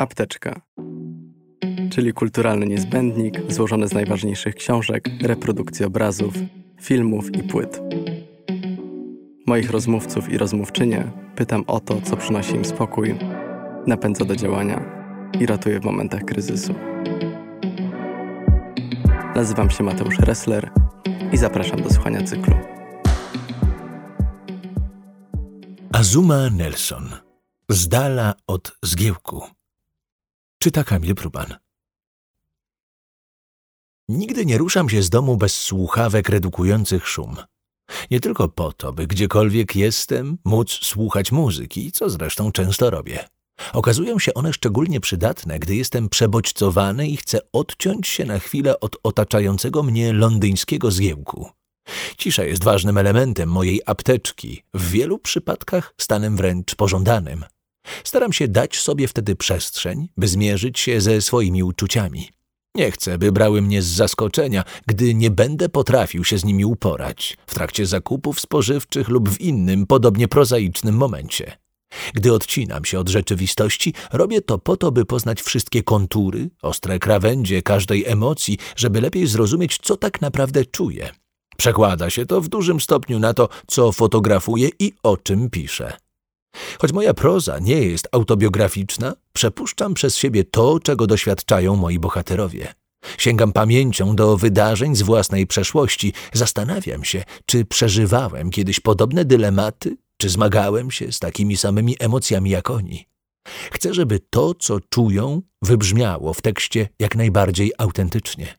Apteczka, czyli kulturalny niezbędnik złożony z najważniejszych książek, reprodukcji obrazów, filmów i płyt. Moich rozmówców i rozmówczynie pytam o to, co przynosi im spokój, napędza do działania i ratuje w momentach kryzysu. Nazywam się Mateusz Ressler i zapraszam do słuchania cyklu. Azuma Nelson. Z dala od zgiełku. Czyta Kamil Pruban. Nigdy nie ruszam się z domu bez słuchawek redukujących szum. Nie tylko po to, by gdziekolwiek jestem, móc słuchać muzyki, co zresztą często robię. Okazują się one szczególnie przydatne, gdy jestem przebodźcowany i chcę odciąć się na chwilę od otaczającego mnie londyńskiego zgiełku. Cisza jest ważnym elementem mojej apteczki, w wielu przypadkach stanem wręcz pożądanym. Staram się dać sobie wtedy przestrzeń, by zmierzyć się ze swoimi uczuciami. Nie chcę, by brały mnie z zaskoczenia, gdy nie będę potrafił się z nimi uporać w trakcie zakupów spożywczych lub w innym, podobnie prozaicznym momencie. Gdy odcinam się od rzeczywistości, robię to po to, by poznać wszystkie kontury, ostre krawędzie każdej emocji, żeby lepiej zrozumieć, co tak naprawdę czuję. Przekłada się to w dużym stopniu na to, co fotografuję i o czym piszę. Choć moja proza nie jest autobiograficzna, przepuszczam przez siebie to, czego doświadczają moi bohaterowie. Sięgam pamięcią do wydarzeń z własnej przeszłości, zastanawiam się, czy przeżywałem kiedyś podobne dylematy, czy zmagałem się z takimi samymi emocjami jak oni. Chcę, żeby to, co czują, wybrzmiało w tekście jak najbardziej autentycznie.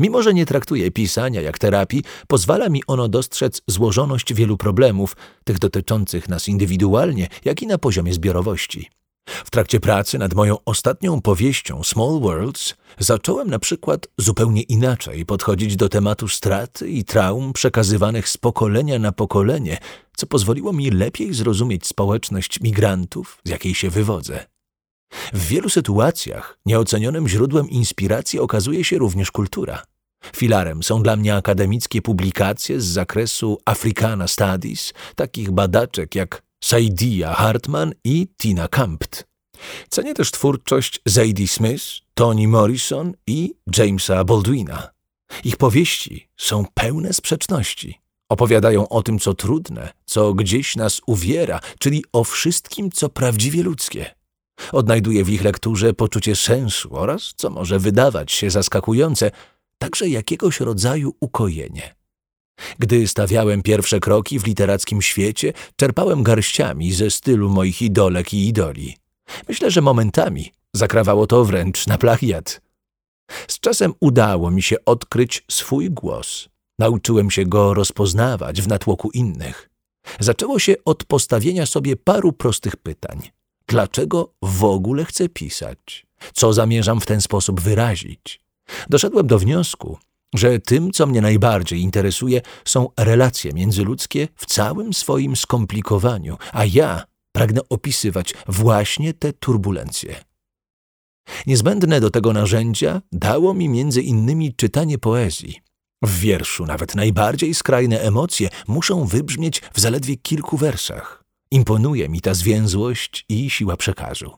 Mimo, że nie traktuję pisania jak terapii, pozwala mi ono dostrzec złożoność wielu problemów, tych dotyczących nas indywidualnie, jak i na poziomie zbiorowości. W trakcie pracy nad moją ostatnią powieścią Small Worlds zacząłem na przykład zupełnie inaczej podchodzić do tematu straty i traum przekazywanych z pokolenia na pokolenie, co pozwoliło mi lepiej zrozumieć społeczność migrantów, z jakiej się wywodzę. W wielu sytuacjach nieocenionym źródłem inspiracji okazuje się również kultura. Filarem są dla mnie akademickie publikacje z zakresu Africana Studies, takich badaczek jak Saidia Hartman i Tina Kampt. Cenię też twórczość Zadie Smith, Toni Morrison i Jamesa Baldwina. Ich powieści są pełne sprzeczności. Opowiadają o tym, co trudne, co gdzieś nas uwiera, czyli o wszystkim, co prawdziwie ludzkie. Odnajduję w ich lekturze poczucie sensu oraz, co może wydawać się zaskakujące, także jakiegoś rodzaju ukojenie. Gdy stawiałem pierwsze kroki w literackim świecie, czerpałem garściami ze stylu moich idolek i idoli. Myślę, że momentami zakrawało to wręcz na plagiat. Z czasem udało mi się odkryć swój głos. Nauczyłem się go rozpoznawać w natłoku innych. Zaczęło się od postawienia sobie paru prostych pytań. Dlaczego w ogóle chcę pisać? Co zamierzam w ten sposób wyrazić? Doszedłem do wniosku, że tym, co mnie najbardziej interesuje, są relacje międzyludzkie w całym swoim skomplikowaniu, a ja pragnę opisywać właśnie te turbulencje. Niezbędne do tego narzędzia dało mi między innymi czytanie poezji. W wierszu nawet najbardziej skrajne emocje muszą wybrzmieć w zaledwie kilku wersach. Imponuje mi ta zwięzłość i siła przekazu.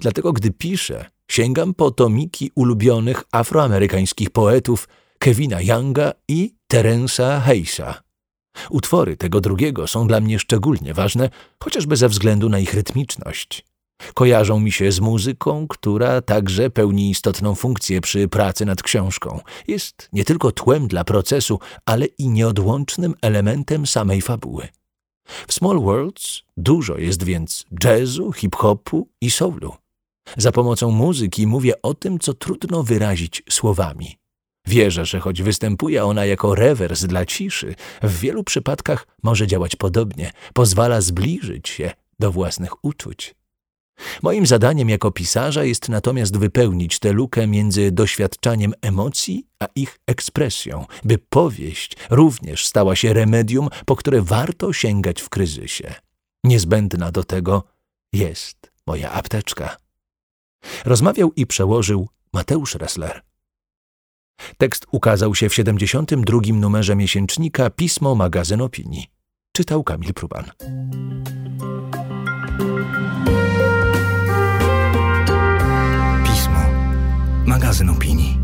Dlatego gdy piszę, sięgam po tomiki ulubionych afroamerykańskich poetów Kevina Younga i Terensa Hayesa. Utwory tego drugiego są dla mnie szczególnie ważne, chociażby ze względu na ich rytmiczność. Kojarzą mi się z muzyką, która także pełni istotną funkcję przy pracy nad książką. Jest nie tylko tłem dla procesu, ale i nieodłącznym elementem samej fabuły. W Small Worlds dużo jest więc jazzu, hip-hopu i soulu. Za pomocą muzyki mówię o tym, co trudno wyrazić słowami. Wierzę, że choć występuje ona jako rewers dla ciszy, w wielu przypadkach może działać podobnie, pozwala zbliżyć się do własnych uczuć. Moim zadaniem jako pisarza jest natomiast wypełnić tę lukę między doświadczaniem emocji a ich ekspresją, by powieść również stała się remedium, po które warto sięgać w kryzysie. Niezbędna do tego jest moja apteczka. Rozmawiał i przełożył Mateusz Ressler. Tekst ukazał się w 72. numerze miesięcznika Pismo Magazyn Opinii. Czytał Kamil Pruban. Magazyn opinii.